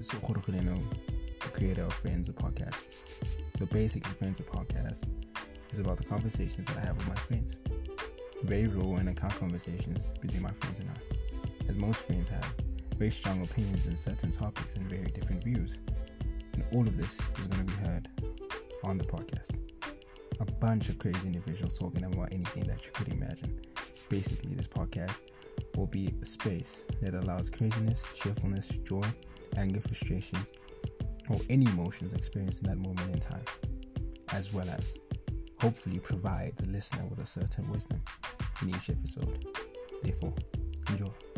this is Jorgelino, the creator of Friends a Podcast. So basically, Friends a Podcast is about the conversations that I have with my friends. Very raw and account conversations between my friends and I. As most friends have very strong opinions in certain topics and very different views. And all of this is going to be heard on the podcast. A bunch of crazy individuals talking about anything that you could imagine. Basically, this podcast will be a space that allows craziness, cheerfulness, joy, anger, frustrations, or any emotions experienced in that moment in time, as well as hopefully provide the listener with a certain wisdom in each episode. Therefore, enjoy.